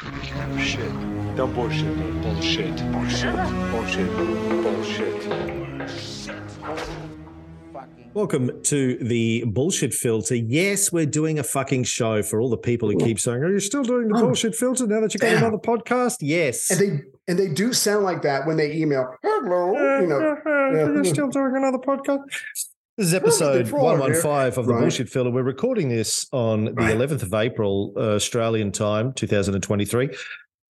Shit. Don't bullshit. Bullshit. Bullshit. Bullshit. Bullshit. Welcome to the bullshit filter. Yes, we're doing a fucking show for all the people who keep saying, "Are you still doing the Oh. bullshit filter now that you got Damn. another podcast?" Yes. and they and they do sound like that when they email. Hello, you know. You're still doing another podcast. This is episode one one five of the Right. bullshit filter. We're recording this on the Right. eleventh of April, uh, Australian time, two thousand and twenty three.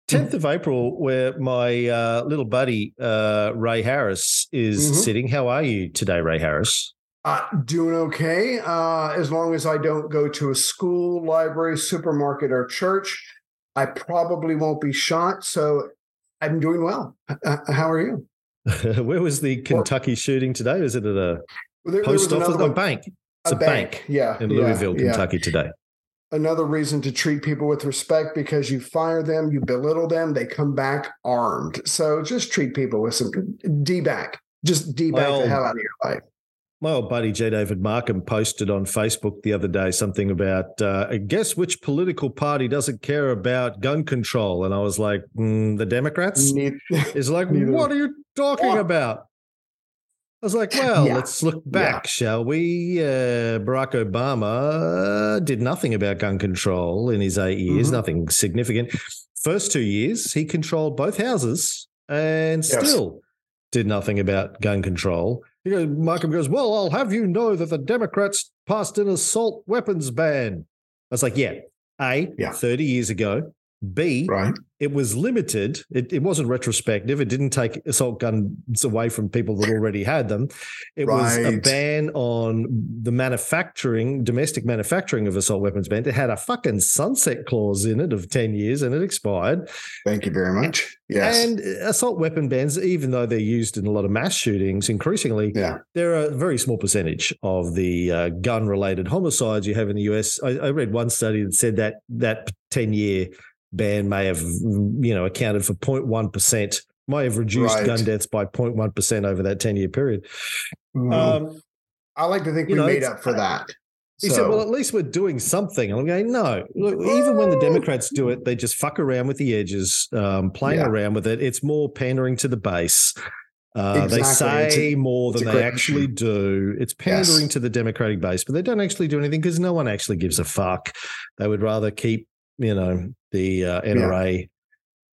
10th of April, where my uh, little buddy uh, Ray Harris is Mhm. sitting. How are you today, Ray Harris? Uh, doing okay, uh, as long as I don't go to a school, library, supermarket, or church. I probably won't be shot, so I'm doing well. Uh, how are you? Where was the Kentucky shooting today? Was it at a Well, there- there post was office? A bank. It's a, bank, yeah, in Louisville, yeah. Kentucky today. Another reason to treat people with respect because you fire them, you belittle them, they come back armed. So just treat people with some D back. Just D back Well, the hell out of your life. My old buddy J. David Markham posted on Facebook the other day something about uh, guess which political party doesn't care about gun control, and I was like, mm, the Democrats. Neith- It's like, Neither. what are you talking What? about? I was like, well, Yeah. let's look back, shall we? Uh, Barack Obama did nothing about gun control in his eight years, Mhm. nothing significant. First two years, he controlled both houses and Yes. still did nothing about gun control. He goes, Markham goes, well, I'll have you know that the Democrats passed an assault weapons ban. I was like, yeah, A, Yeah. 30 years ago. B, right. it was limited. It, it wasn't retrospective. It didn't take assault guns away from people that already had them. It was a ban on the manufacturing, domestic manufacturing of assault weapons ban. It had a fucking sunset clause in it of 10 years and it expired. Thank you very much. Yes. And assault weapon bans, even though they're used in a lot of mass shootings, increasingly, yeah. they're a very small percentage of the uh, gun related homicides you have in the US. I, I read one study that said that that 10 year ban may have, you know, accounted for 0.1%, may have reduced Right. gun deaths by 0.1% over that 10 year period. Mhm. Um, I like to think we know, made up for that. he So- said, well, at least we're doing something. And I'm going, no, look, even when the Democrats do it, they just fuck around with the edges, um, playing Yeah. around with it. It's more pandering to the base. Uh, Exactly. They say a- more than they actually machine. do. It's Yes. pandering to the Democratic base, but they don't actually do anything because no one actually gives a fuck. They would rather keep, you know, the uh, NRA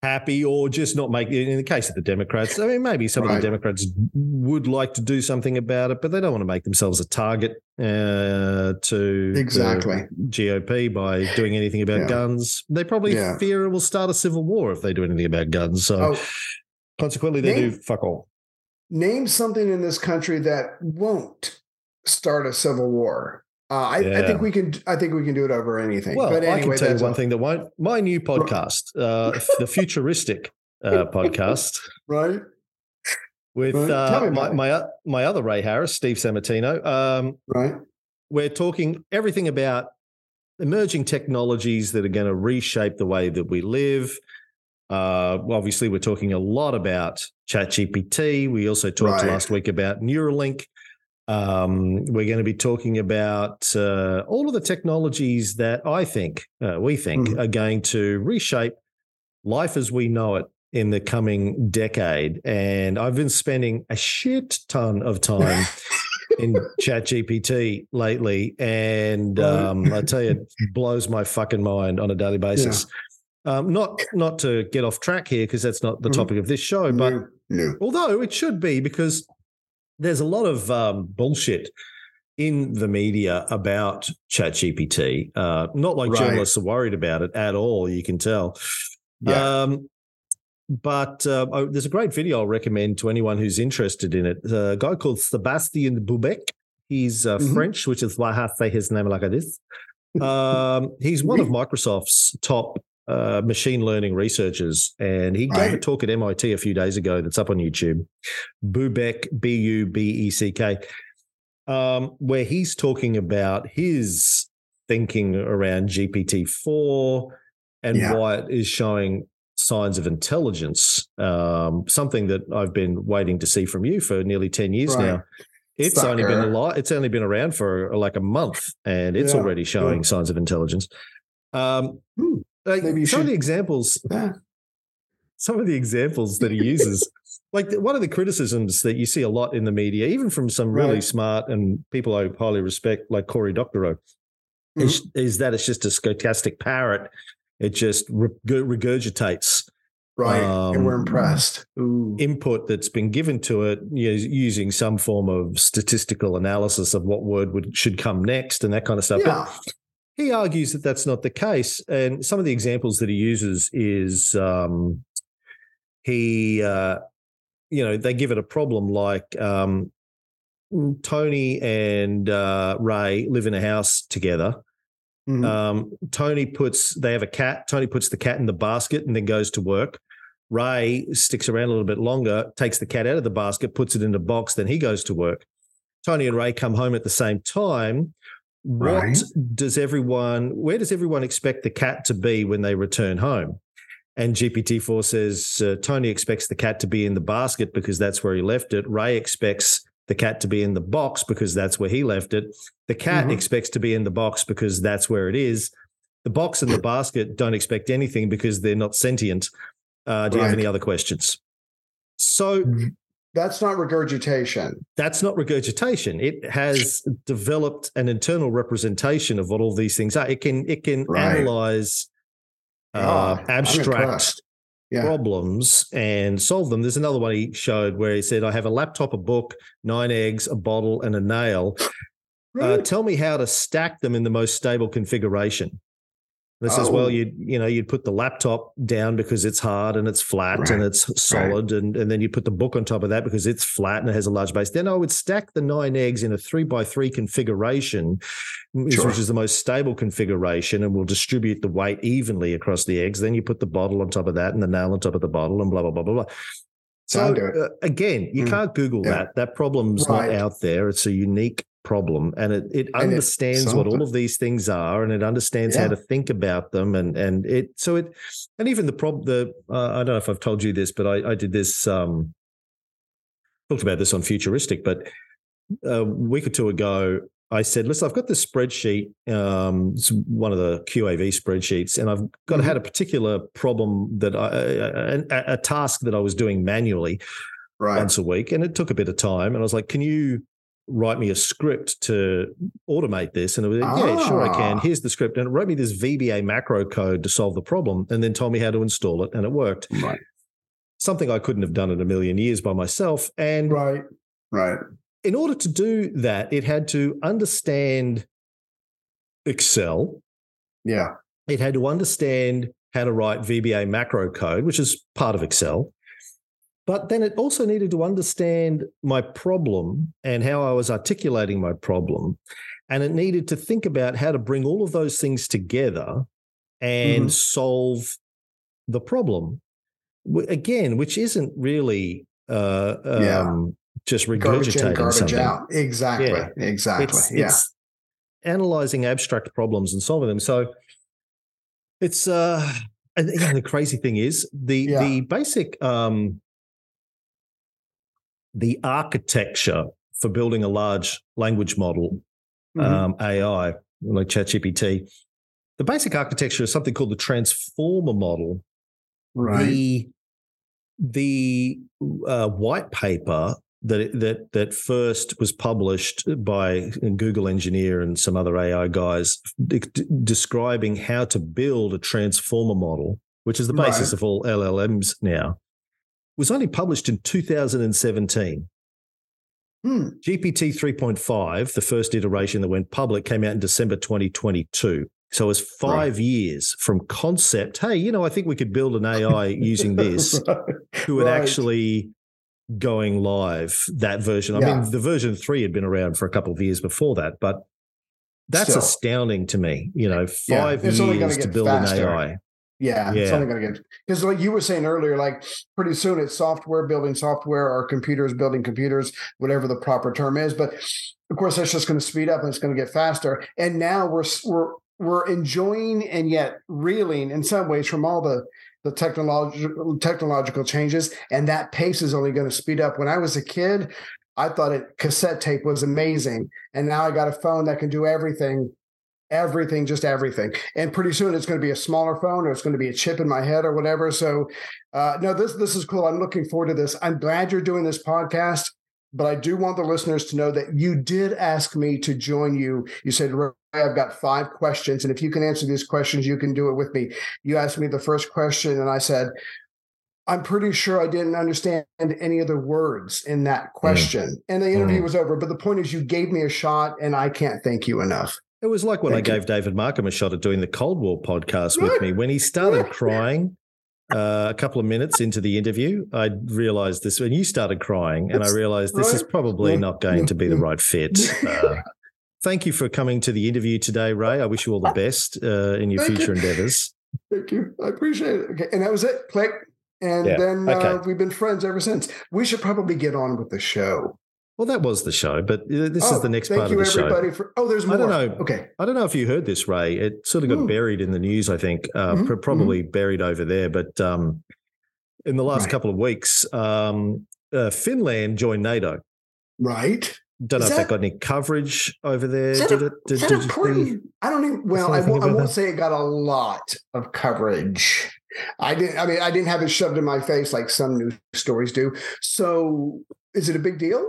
happy or just not make in the case of the Democrats. I mean, maybe some of the Democrats would like to do something about it, but they don't want to make themselves a target uh, to Exactly. GOP by doing anything about Yeah. guns. They probably Yeah. fear it will start a civil war if they do anything about guns. So Oh, consequently, they Name- do fuck all. name something in this country that won't start a civil war. Uh, I, I think we can. I think we can do it over anything. Well, but I anyway, can tell you one all- thing that won't. My new podcast, uh, the Futuristic uh, podcast, right? with Right. Uh, my my my other Ray Harris, Steve Sammartino. Um, Right. we're talking everything about emerging technologies that are going to reshape the way that we live. Uh, obviously, we're talking a lot about ChatGPT. We also talked Right. last week about Neuralink. Um, we're going to be talking about uh, all of the technologies that I think, uh, we think, Mhm. are going to reshape life as we know it in the coming decade. And I've been spending a shit ton of time in ChatGPT lately, and um, I tell you, it blows my fucking mind on a daily basis. Um, not not to get off track here because that's not the Mhm. topic of this show, but no, no. although it should be because there's a lot of um, bullshit in the media about ChatGPT. Uh, not like Right. journalists are worried about it at all. You can tell. Yeah. Um, but uh, oh, there's a great video I'll recommend to anyone who's interested in it. A guy called Sebastian Bubeck. He's uh, Mhm. French, which is why I say his name like this. Um, he's one of Microsoft's top uh, machine learning researchers, and he gave a talk at MIT a few days ago that's up on YouTube. Bubeck, B U B E C K, um, where he's talking about his thinking around GPT 4 and Yeah. why it is showing signs of intelligence, um, something that I've been waiting to see from you for nearly 10 years Right. now. It's only been a lot. It's only been around for like a month, and it's Yeah, already showing yeah. signs of intelligence. Um, Hmm. Like, Maybe some of the examples, Yeah. some of the examples that he uses, like one of the criticisms that you see a lot in the media, even from some really Right. smart and people I highly respect, like Cory Doctorow, is, Mm-hmm. is that it's just a stochastic parrot. It just regurgitates Right. and we're Um, impressed. Ooh. input that's been given to it you know, using some form of statistical analysis of what word would should come next and that kind of stuff. But yeah. He argues that that's not the case. And some of the examples that he uses is um, he, uh, you know, they give it a problem like um, Tony and uh, Ray live in a house together. Mhm. Um, Tony puts, they have a cat. Tony puts the cat in the basket and then goes to work. Ray sticks around a little bit longer, takes the cat out of the basket, puts it in a box, then he goes to work. Tony and Ray come home at the same time. What Right. does everyone, where does everyone expect the cat to be when they return home? And GPT-4 says uh, Tony expects the cat to be in the basket because that's where he left it. Ray expects the cat to be in the box because that's where he left it. The cat Mhm. expects to be in the box because that's where it is. The box and the basket don't expect anything because they're not sentient. Uh, do you have any other questions? So That's not regurgitation. that's not regurgitation. It has developed an internal representation of what all these things are. It can it can Right. analyze uh, Ah, I'm abstract. Yeah. problems and solve them. There's another one he showed where he said, "I have a laptop, a book, nine eggs, a bottle, and a nail. Uh, tell me how to stack them in the most stable configuration." And it says, "Well, Oh. you you know you'd put the laptop down because it's hard and it's flat and it's solid, and and then you put the book on top of that because it's flat and it has a large base. Then I would stack the nine eggs in a three by three configuration, which- Sure. which is the most stable configuration, and we'll distribute the weight evenly across the eggs. Then you put the bottle on top of that and the nail on top of the bottle, and blah blah blah blah blah." So I'll do it. uh, again, you Mm. can't Google Yeah. that. That problem's Right. not out there. It's a unique problem, and it it And understands what all of these things are, and it understands Yeah. how to think about them, and and it so it and even the prob the uh, I don't know if I've told you this, but I I did this um talked about this on futuristic, but a week or two ago. I said, listen, I've got this spreadsheet. Um, it's one of the QAV spreadsheets, and I've got Mhm. had a particular problem that I, a task that I was doing manually Right. once a week, and it took a bit of time. And I was like, "Can you write me a script to automate this?" And it was, "Yeah, sure, I can." Ah. Here's the script, and it wrote me this VBA macro code to solve the problem, and then told me how to install it, and it worked. Right. Something I couldn't have done in a million years by myself. And Right. Right. in order to do that, it had to understand Excel. Yeah. It had to understand how to write VBA macro code, which is part of Excel. But then it also needed to understand my problem and how I was articulating my problem. And it needed to think about how to bring all of those things together and Mhm. solve the problem. Again, which isn't really uh, Yeah. um, just Garbage in, regurgitating garbage something. out. Exactly. Yeah. Exactly. It's, yeah. it's analyzing abstract problems and solving them. So it's uh and the crazy thing is the Yeah. the basic um the architecture for building a large language model Mhm. um, AI like ChatGPT. The basic architecture is something called the transformer model. right. The the uh, white paper that that that first was published by a Google engineer and some other AI guys de- describing how to build a transformer model, which is the basis Right. of all LLMs now, was only published in 2017. Hmm. GPT 3.5, the first iteration that went public, came out in December 2022. So it's five years from concept. Hey, you know, I think we could build an AI using this to it Right. actually going live, that version. I Yeah. mean, the version three had been around for a couple of years before that, but that's Still. astounding to me. You know, five it's years to build faster. an AI. Yeah, it's Yeah. only going to get because, like you were saying earlier, like pretty soon it's software building software or computers building computers, whatever the proper term is. But of course, that's just going to speed up and it's going to get faster. And now we're we're we're enjoying and yet reeling in some ways from all the the technological technological changes, and that pace is only going to speed up. When I was a kid, I thought it cassette tape was amazing, and now I got a phone that can do everything everything, just everything. And pretty soon it's going to be a smaller phone or it's going to be a chip in my head or whatever. So uh, no, this this is cool. I'm looking forward to this. I'm glad you're doing this podcast. But I do want the listeners to know that you did ask me to join you. You said, Ray, I've got five questions. And if you can answer these questions, you can do it with me. You asked me the first question, and I said, I'm pretty sure I didn't understand any of the words in that question. Mm. And the interview mm. was over. But the point is, you gave me a shot, and I can't thank you enough. It was like when thank I gave. David Markham a shot at doing the Cold War podcast with me. When he started crying, uh, a couple of minutes into the interview, I realized this when you started crying, and I realized this is probably not going to be the right fit. Uh, thank you for coming to the interview today, Ray. I wish you all the best uh, in your thank future you. endeavors. Thank you. I appreciate it. Okay. And that was it. Click. And yeah. then okay. uh, we've been friends ever since. We should probably get on with the show. Well, that was the show, but this oh, is the next part of the show. For, oh, there's more. I don't know. Okay. I don't know if you heard this, Ray. It sort of got Ooh. buried in the news, I think, uh, mm-hmm. probably mm-hmm. buried over there. But um, in the last right. couple of weeks, um, uh, Finland joined NATO. Right. Don't know is if that, that got any coverage over there. Did a, it, did, did pretty, I don't even. Well, I won't, I won't say it got a lot of coverage. I didn't. I mean, I didn't have it shoved in my face like some news stories do. So, is it a big deal?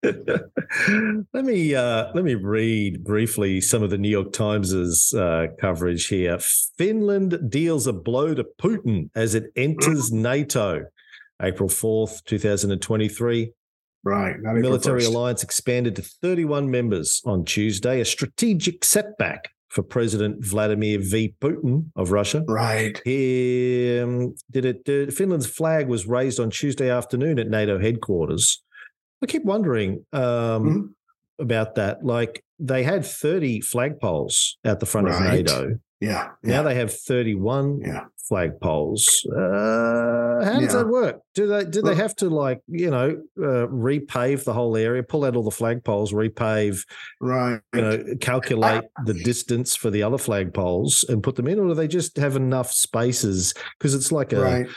let me uh, let me read briefly some of the New York Times's uh, coverage here. Finland deals a blow to Putin as it enters NATO. April fourth, two thousand and twenty-three. Right. Military alliance expanded to 31 members on Tuesday, a strategic setback for President Vladimir V. Putin of Russia. Right. He um, did it. Uh, Finland's flag was raised on Tuesday afternoon at NATO headquarters. I keep wondering um, mm-hmm. about that. Like they had 30 flagpoles at the front right. of NATO. Yeah, yeah. Now they have 31 yeah. flagpoles. Uh, how does yeah. that work? Do they do they have to like you know uh, repave the whole area, pull out all the flagpoles, repave, right? You know, calculate the distance for the other flagpoles and put them in, or do they just have enough spaces? Because it's like a right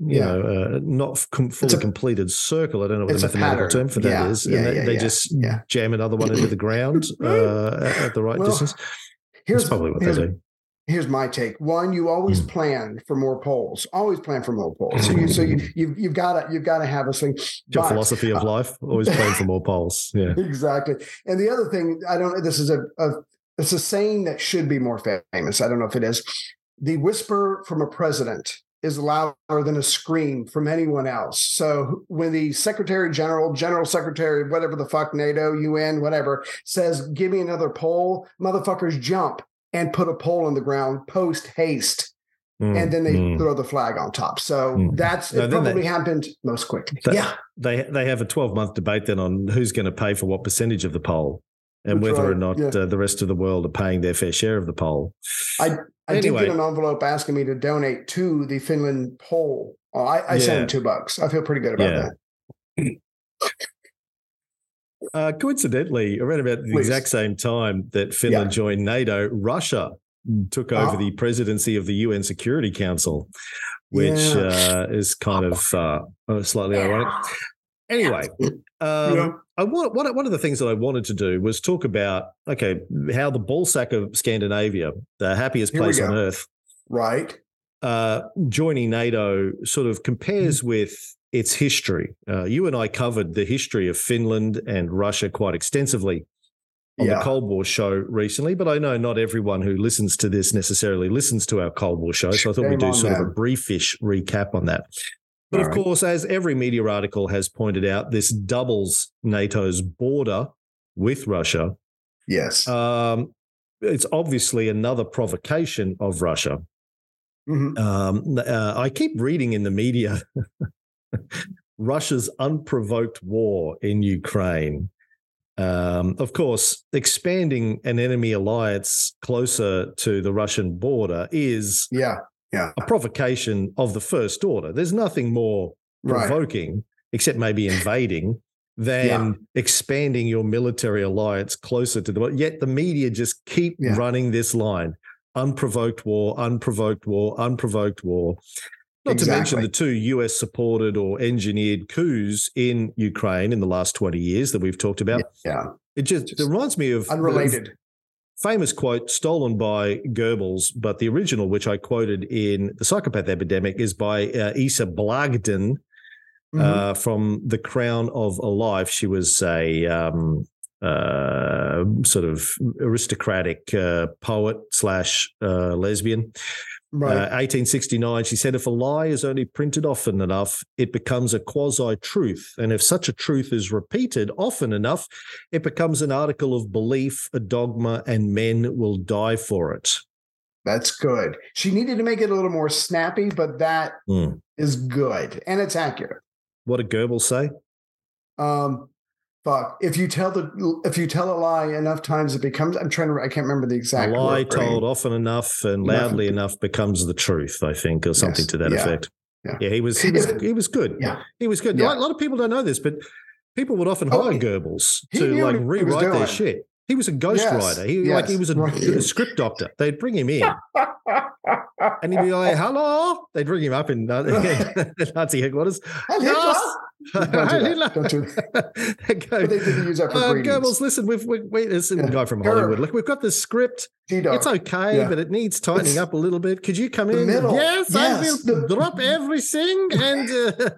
you yeah. know, uh, not com- fully a, completed circle. I don't know what the mathematical term for that yeah. is. Yeah, and they, they just jam another one into the ground uh, at the right well, distance. Here's That's probably what they do. Here's my take. One, you always mm. plan for more poles. Always plan for more poles. So you, so you, you've you've got to you've got to have a thing. Your but, philosophy of uh, life always plan for more poles. Yeah, exactly. And the other thing, I don't. This is a, a it's a saying that should be more famous. I don't know if it is. The whisper from a president is louder than a scream from anyone else. So when the Secretary General, General Secretary, whatever the fuck, NATO, UN, whatever, says, give me another pole, motherfuckers jump and put a pole on the ground post haste. Mm, and then they mm. throw the flag on top. So mm. that's it no, probably they, happened most quickly. They, yeah. They they have a 12 month debate then on who's going to pay for what percentage of the pole and that's whether right. or not yeah. uh, the rest of the world are paying their fair share of the poll. I I anyway. did get an envelope asking me to donate to the Finland poll. Oh, I, I yeah. sent two bucks. I feel pretty good about yeah. that. Uh, coincidentally, around about the Please. exact same time that Finland joined NATO, Russia took over oh. the presidency of the UN Security Council, which uh, is kind of uh, slightly ironic. Anyway, um. I want, one, one of the things that I wanted to do was talk about okay how the ballsack of Scandinavia, the happiest place on earth, right, uh, joining NATO, sort of compares mm-hmm. with its history. Uh, you and I covered the history of Finland and Russia quite extensively on yeah. the Cold War show recently, but I know not everyone who listens to this necessarily listens to our Cold War show. So I thought we'd do sort of a briefish recap on that. But All of right. course, as every media article has pointed out, this doubles NATO's border with Russia. Yes. Um, it's obviously another provocation of Russia. Mm-hmm. Um, uh, I keep reading in the media Russia's unprovoked war in Ukraine. Um, of course, expanding an enemy alliance closer to the Russian border is yeah yeah. a provocation of the first order. There's nothing more provoking, right. except maybe invading, than yeah. expanding your military alliance closer to the. Yet the media just keep yeah. running this line: unprovoked war, unprovoked war, unprovoked war. Not exactly. to mention the two US supported or engineered coups in Ukraine in the last 20 years that we've talked about. Yeah. It just, just it reminds me of unrelated famous quote stolen by Goebbels, but the original, which I quoted in The Psychopath Epidemic, is by uh, Isa Blagden Mhm. uh, from The Crown of a Life. She was a um, uh, sort of aristocratic uh, poet slash uh, lesbian. Right. Uh, 1869, she said, if a lie is only printed often enough, it becomes a quasi truth. And if such a truth is repeated often enough, it becomes an article of belief, a dogma, and men will die for it. That's good. She needed to make it a little more snappy, but that is Hmm. good and it's accurate. What did Goebbels say? Um, fuck. If you tell the if you tell a lie enough times, it becomes. I'm trying to. I can't remember the exact. a lie word, right? told often enough and loudly enough becomes the truth, I think, or something Yes. to that Yeah. effect. Yeah. he was he was he was good. Yeah. He was good. Yeah. A lot of people don't know this, but people would often Oh, hire he- Goebbels to like what he was rewrite their shit. He was a ghostwriter. he like he was a, right. a script doctor. They'd bring him in and he'd be like, "Hello." They'd ring him up in Nazi headquarters. Hello. Yes. Don't do that. Don't do that. Go, they didn't use that for uh. Goebbels, listen, we've we, we, this Yeah. guy from Hollywood. Look, we've got the script. G-Dog. It's okay, Yeah. but it needs tightening It's- up a little bit. Could you come in? middle. Yes, Yes. I will drop everything and uh,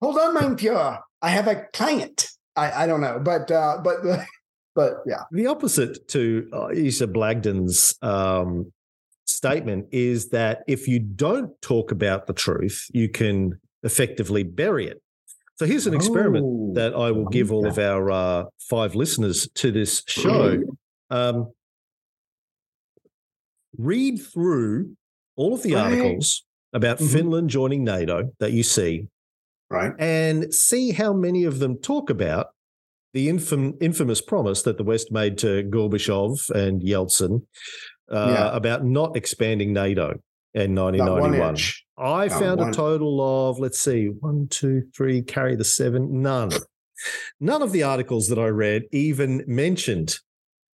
Hold on, mein Pure. I have a client. I, I don't know, but uh, but but yeah. the opposite to uh, Isa Blagden's um, statement is that if you don't talk about the truth, you can effectively bury it. So here's an experiment Oh, that I will give all of our uh, five listeners to this show. Um, read through all of the Right. articles about Mhm. Finland joining NATO that you see right. and see how many of them talk about the infam- infamous promise that the West made to Gorbachev and Yeltsin uh, Yeah. about not expanding NATO in 1991. I found one. a total of, let's see, one, two, three, carry the seven, none. None of the articles that I read even mentioned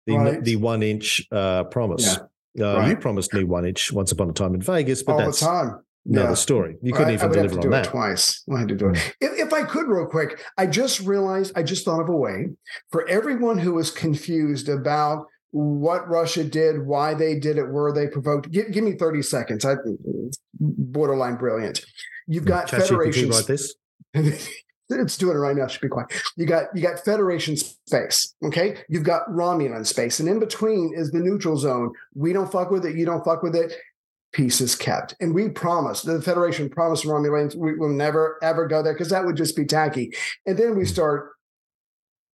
the, Right. the one inch uh, promise. Uh, You promised me one inch once upon a time in Vegas, but All the that's time. another Yeah. story. You couldn't I- I even have deliver on that. It twice. I had to do it. If, if I could, real quick, I just realized I just thought of a way for everyone who was confused about what Russia did, why they did it, where they provoked. Give, give me thirty seconds. I borderline brilliant. You've got ChatGPT federations. write this. it's doing it right now. Should be quiet. You got you got Federation space. Okay, you've got Romulan space, and in between is the neutral zone. We don't fuck with it. You don't fuck with it. Peace is kept, and we promise. The Federation promised Romulans we will never ever go there because that would just be tacky. And then we start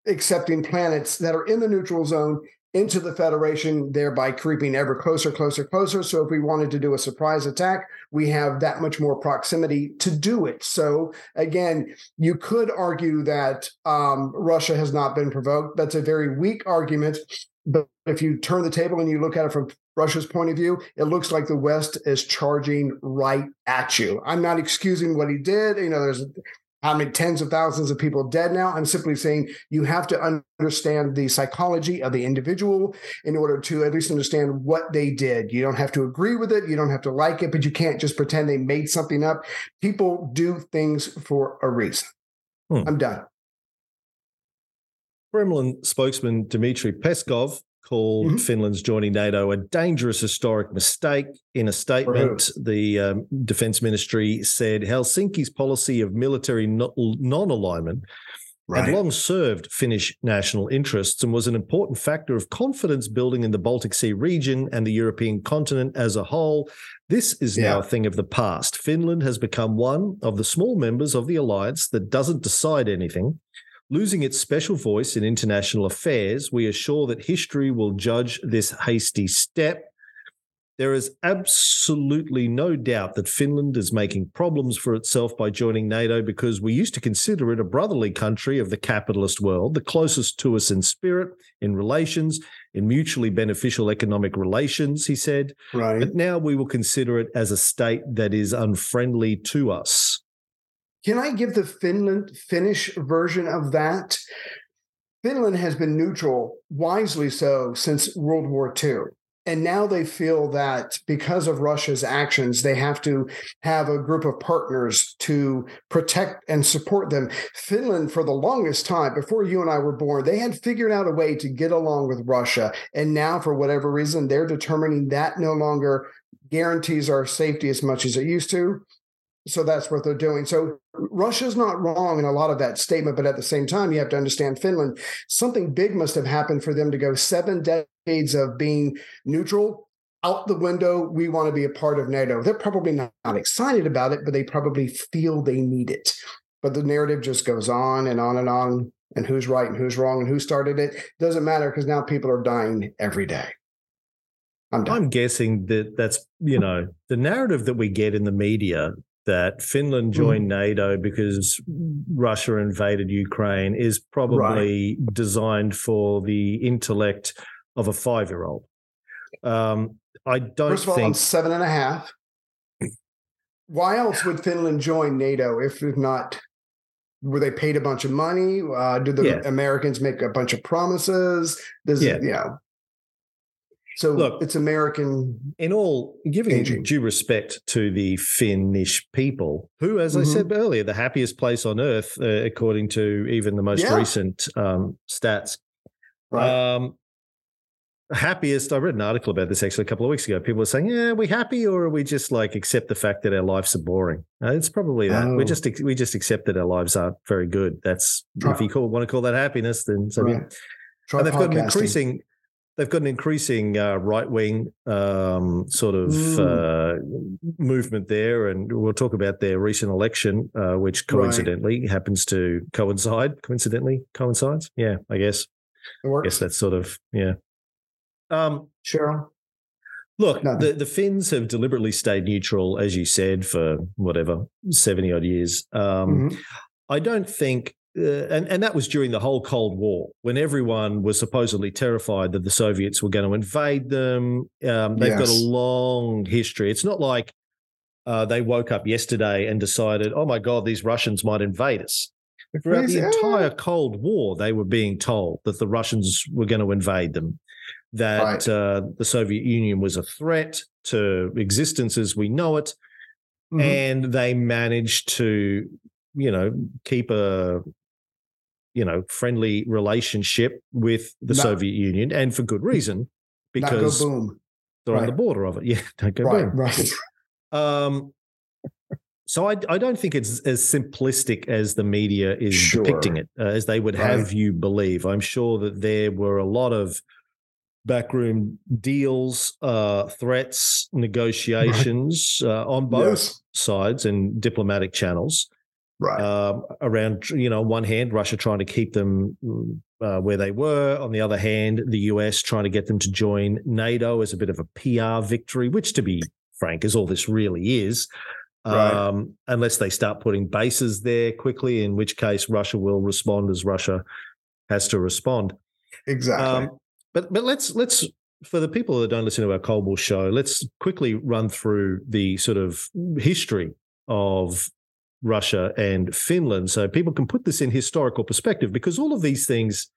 accepting planets that are in the neutral zone into the Federation, thereby creeping ever closer, closer, closer. So if we wanted to do a surprise attack, we have that much more proximity to do it. So again, you could argue that um, Russia has not been provoked. That's a very weak argument. But if you turn the table and you look at it from Russia's point of view, it looks like the West is charging right at you. I'm not excusing what he did. You know, there's how many tens of thousands of people dead now. I'm simply saying you have to understand the psychology of the individual in order to at least understand what they did. You don't have to agree with it, you don't have to like it, but you can't just pretend they made something up. People do things for a reason. Hmm. I'm done. Kremlin spokesman Dmitry Peskov called Mhm. Finland's joining NATO a dangerous historic mistake. In a statement, the um, defense ministry said Helsinki's policy of military non-alignment had long served Finnish national interests and was an important factor of confidence building in the Baltic Sea region and the European continent as a whole. This is now a thing of the past. Finland has become one of the small members of the alliance that doesn't decide anything. Losing its special voice in international affairs, we are sure that history will judge this hasty step. There is absolutely no doubt that Finland is making problems for itself by joining NATO because we used to consider it a brotherly country of the capitalist world, the closest to us in spirit, in relations, in mutually beneficial economic relations, he said. Right. But now we will consider it as a state that is unfriendly to us. Can I give the Finland Finnish version of that? Finland has been neutral, wisely so, since World War II. And now they feel that because of Russia's actions, they have to have a group of partners to protect and support them. Finland, for the longest time, before you and I were born, they had figured out a way to get along with Russia. And now, for whatever reason, they're determining that no longer guarantees our safety as much as it used to. So that's what they're doing. So Russia's not wrong in a lot of that statement, but at the same time, you have to understand Finland. Something big must have happened for them to go seven decades of being neutral out the window. We want to be a part of NATO. They're probably not, not excited about it, but they probably feel they need it. But the narrative just goes on and on and on. And who's right and who's wrong and who started it doesn't matter because now people are dying every day. I'm. I'm guessing that that's you know the narrative that we get in the media that Finland joined mm. NATO because Russia invaded Ukraine is probably right. designed for the intellect of a five year old. Um, I don't First of all, think I'm seven and a half. Why else would Finland join NATO if not? Were they paid a bunch of money? Uh, did the yeah. Americans make a bunch of promises? Does yeah. it, you know, so look, it's American. In all, giving aging. due respect to the Finnish people, who, as mm-hmm. I said earlier, the happiest place on earth, uh, according to even the most yeah. recent um, stats. Right. Um, happiest. I read an article about this actually a couple of weeks ago. People were saying, "Yeah, are we happy, or are we just like accept the fact that our lives are boring?" Uh, it's probably that. Oh. We just we just accept that our lives aren't very good. That's Try. if you call, want to call that happiness, then so. Right. And they've got an increasing they've got an increasing uh, right wing um, sort of mm. uh, movement there, and we'll talk about their recent election, uh, which coincidentally right. happens to coincide. Coincidentally, coincides. Yeah, I guess. I guess that's sort of yeah. Um, sure. Look, the, the Finns have deliberately stayed neutral, as you said, for whatever seventy odd years. Um, mm-hmm. I don't think uh, and, and that was during the whole Cold War when everyone was supposedly terrified that the Soviets were going to invade them. Um, they've yes. got a long history. It's not like uh, they woke up yesterday and decided, oh my God, these Russians might invade us. Throughout the entire Cold War, they were being told that the Russians were going to invade them, that right. uh, the Soviet Union was a threat to existence as we know it. Mm-hmm. And they managed to, you know, keep a you know friendly relationship with the not, Soviet Union, and for good reason, because they're right. on the border of it. Yeah, don't go right, boom. Right. Um, so I, I don't think it's as simplistic as the media is sure. depicting it, uh, as they would right. have you believe. I'm sure that there were a lot of backroom deals, uh, threats, negotiations right. uh, on both yes. sides and diplomatic channels right. uh, around you know one hand russia trying to keep them uh, where they were. On the other hand the us trying to get them to join nato as a bit of a pr victory which to be frank is all this really is. Right. um, unless they start putting bases there quickly in which case russia will respond as russia has to respond. Exactly. Um, but but let's let's for the people that don't listen to our Cold War show, let's quickly run through the sort of history of Russia and Finland. So people can put this in historical perspective because all of these things,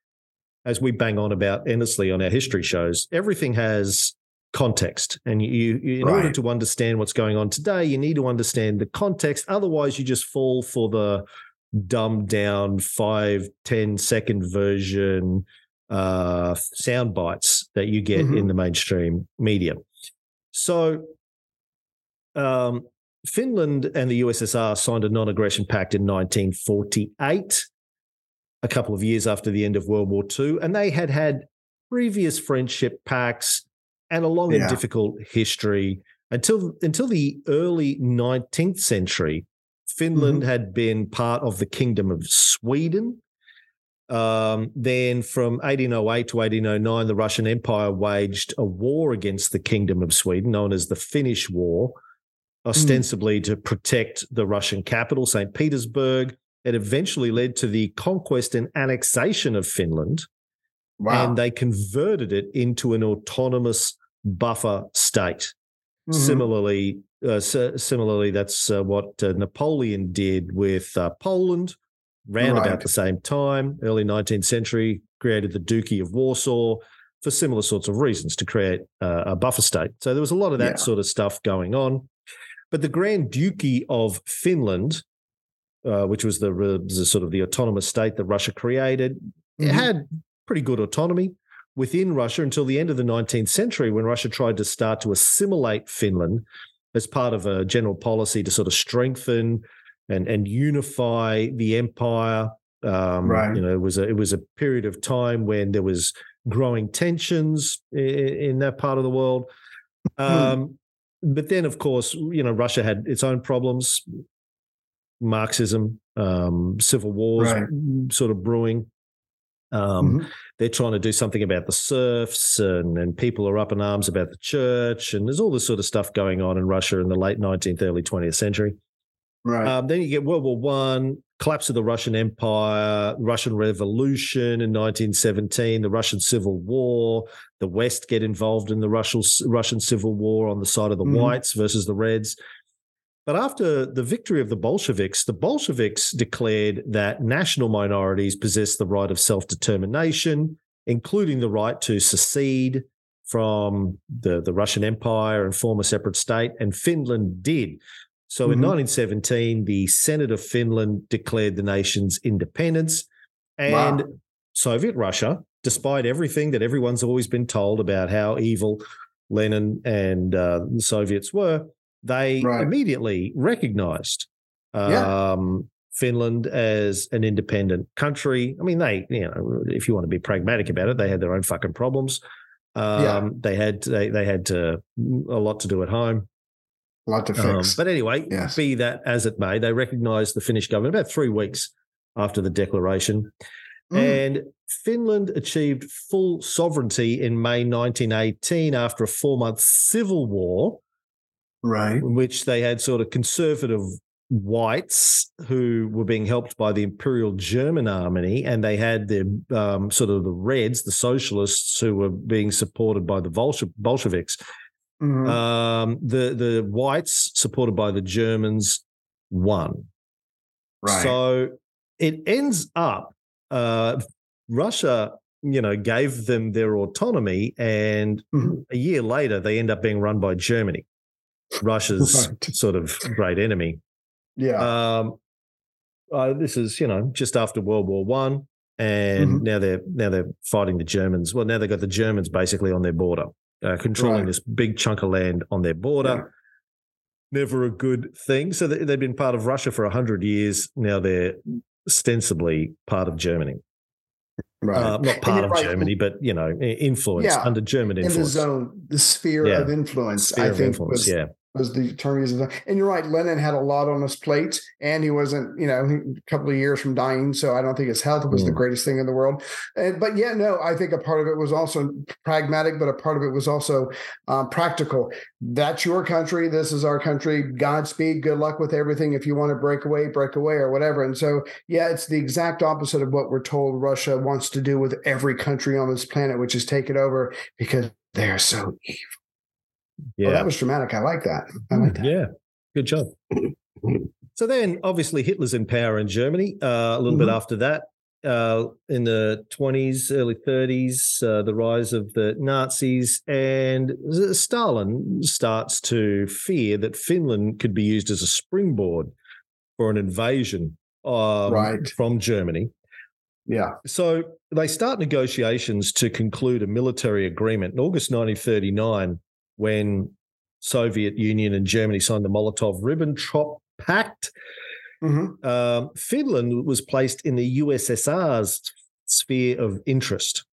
as we bang on about endlessly on our history shows, everything has context. And you, you in right. order to understand what's going on today, you need to understand the context. Otherwise, you just fall for the dumbed down five, 10 second version uh, sound bites that you get mm-hmm. in the mainstream media. So, um, Finland and the USSR signed a non aggression pact in 1948, a couple of years after the end of World War II. And they had had previous friendship pacts and a long yeah. and difficult history until, until the early 19th century. Finland mm-hmm. had been part of the Kingdom of Sweden. Um, then from 1808 to 1809, the Russian Empire waged a war against the Kingdom of Sweden, known as the Finnish War ostensibly mm. to protect the Russian capital, St. Petersburg. It eventually led to the conquest and annexation of Finland. Wow. And they converted it into an autonomous buffer state. Mm-hmm. Similarly, uh, similarly, that's uh, what uh, Napoleon did with uh, Poland, ran right. about the same time, early 19th century, created the Duchy of Warsaw. for similar sorts of reasons to create uh, a buffer state. So there was a lot of that Yeah. sort of stuff going on. But the Grand Duchy of Finland, uh, which was the, the sort of the autonomous state that Russia created, it Mhm. had pretty good autonomy within Russia until the end of the 19th century when Russia tried to start to assimilate Finland as part of a general policy to sort of strengthen and, and unify the empire. Um, Right. You know, it was a it was a period of time when there was growing tensions in, in that part of the world. Hmm. Um, but then, of course, you know, Russia had its own problems, Marxism, um, civil wars Right. sort of brewing. Um, Mhm. They're trying to do something about the serfs, and, and people are up in arms about the church, and there's all this sort of stuff going on in Russia in the late 19th, early 20th century. Right. Um, then you get World War One, collapse of the Russian Empire, Russian Revolution in 1917, the Russian Civil War. The West get involved in the Russian Russian Civil War on the side of the Mhm. whites versus the Reds. But after the victory of the Bolsheviks, the Bolsheviks declared that national minorities possess the right of self determination, including the right to secede from the, the Russian Empire and form a separate state. And Finland did. So in Mhm. 1917, the Senate of Finland declared the nation's independence. And Wow. Soviet Russia, despite everything that everyone's always been told about how evil Lenin and uh, the Soviets were, they Right. immediately recognized Yeah. um, Finland as an independent country. I mean, they, you know, if you want to be pragmatic about it, they had their own fucking problems. Um, Yeah. They had they, they had to, a lot to do at home. A lot to Um, but anyway, Yes. be that as it may, they recognised the Finnish government about three weeks after the declaration. Mm. And Finland achieved full sovereignty in May 1918 after a four month civil war, right. in which they had sort of conservative whites who were being helped by the Imperial German army, and they had the um, sort of the Reds, the socialists, who were being supported by the Bolshe- Bolsheviks. Mhm. Um, the the whites, supported by the Germans, won. right. So it ends up uh, Russia, you know, gave them their autonomy, and Mhm. a year later they end up being run by Germany, Russia's Right. sort of great enemy. yeah. Um, uh, this is you know just after World War One, and Mhm. now they're now they're fighting the Germans. Well, now they've got the Germans basically on their border, uh, controlling Right. this big chunk of land on their border. Never a good thing. So they, they've been part of Russia for hundred years. Now they're ostensibly part of Germany. right. Uh, not part of right. Germany, but you know, influence Yeah. under German in the influence. zone, the sphere Yeah. of influence, Sphere I think influence, was, yeah. Was the used. And you're right, Lenin had a lot on his plate, and he wasn't, you know, a couple of years from dying. So I don't think his health was the Mm. greatest thing in the world. And, but yeah, no, I think a part of it was also pragmatic, but a part of it was also um, practical. That's your country. This is our country. Godspeed. Good luck with everything. If you want to break away, break away, or whatever. And so, yeah, it's the exact opposite of what we're told Russia wants to do with every country on this planet, which is take it over because they're so evil. Yeah. Oh, that was dramatic. I like that. I like that. Yeah, good job. so then, obviously, Hitler's in power in Germany. Uh, a little bit Mhm. after that, uh, in the twenties, early thirties, uh, the rise of the Nazis, and Stalin starts to fear that Finland could be used as a springboard for an invasion um, Right. from Germany. Yeah. So they start negotiations to conclude a military agreement in August 1939 when Soviet Union and Germany signed the Molotov-Ribbentrop Pact. Mhm. Um, Finland was placed in the USSR's sphere of interest.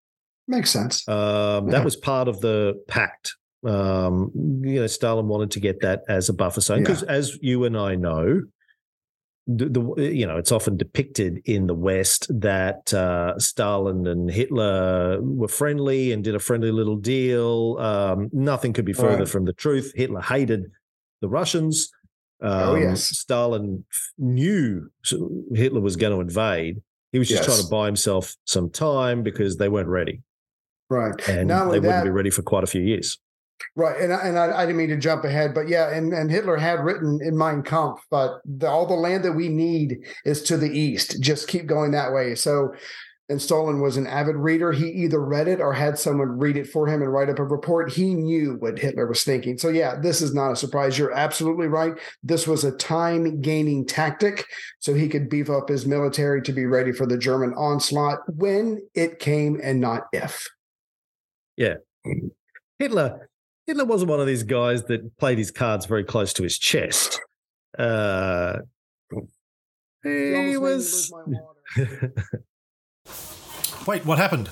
Makes sense. Um, Yeah. That was part of the pact. Um, you know, Stalin wanted to get that as a buffer zone because, as you and I know, the, the you know it's often depicted in the West that uh, Stalin and Hitler were friendly and did a friendly little deal. Um, nothing could be further Right. from the truth. Hitler hated the Russians. Um, Oh, yes. Stalin knew Hitler was going to invade. He was just Yes. trying to buy himself some time because they weren't ready right. and they only wouldn't be ready for quite a few years. Right, and and I, I didn't mean to jump ahead, but yeah, and, and Hitler had written in Mein Kampf, but the, all the land that we need is to the east. Just keep going that way. So and Stalin was an avid reader. He either read it or had someone read it for him and write up a report. He knew what Hitler was thinking. So, yeah, this is not a surprise. You're absolutely right. This was a time gaining tactic so he could beef up his military to be ready for the German onslaught when it came and not if. Yeah. Hitler. Hitler wasn't one of these guys that played his cards very close to his chest. Uh, he was. Wait, what happened?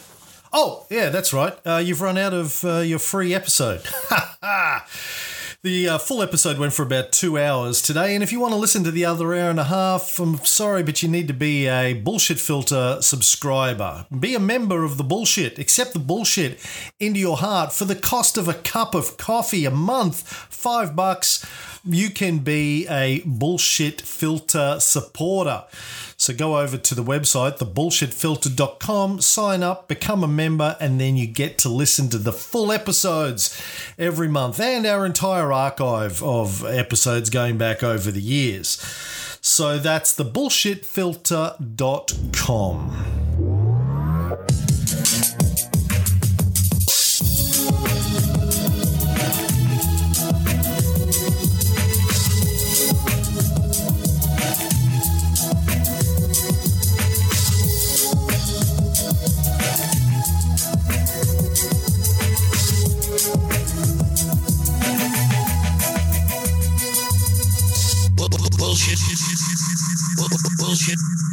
Oh, yeah, that's right. Uh, you've run out of uh, your free episode. the uh, full episode went for about two hours today, and if you want to listen to the other hour and a half, I'm sorry, but you need to be a Bullshit Filter subscriber. Be a member of the bullshit. Accept the bullshit into your heart for the cost of a cup of coffee a month, five bucks. You can be a Bullshit Filter supporter. So go over to the website, thebullshitfilter.com, sign up, become a member, and then you get to listen to the full episodes every month and our entire archive of episodes going back over the years. So that's thebullshitfilter.com. bullshit.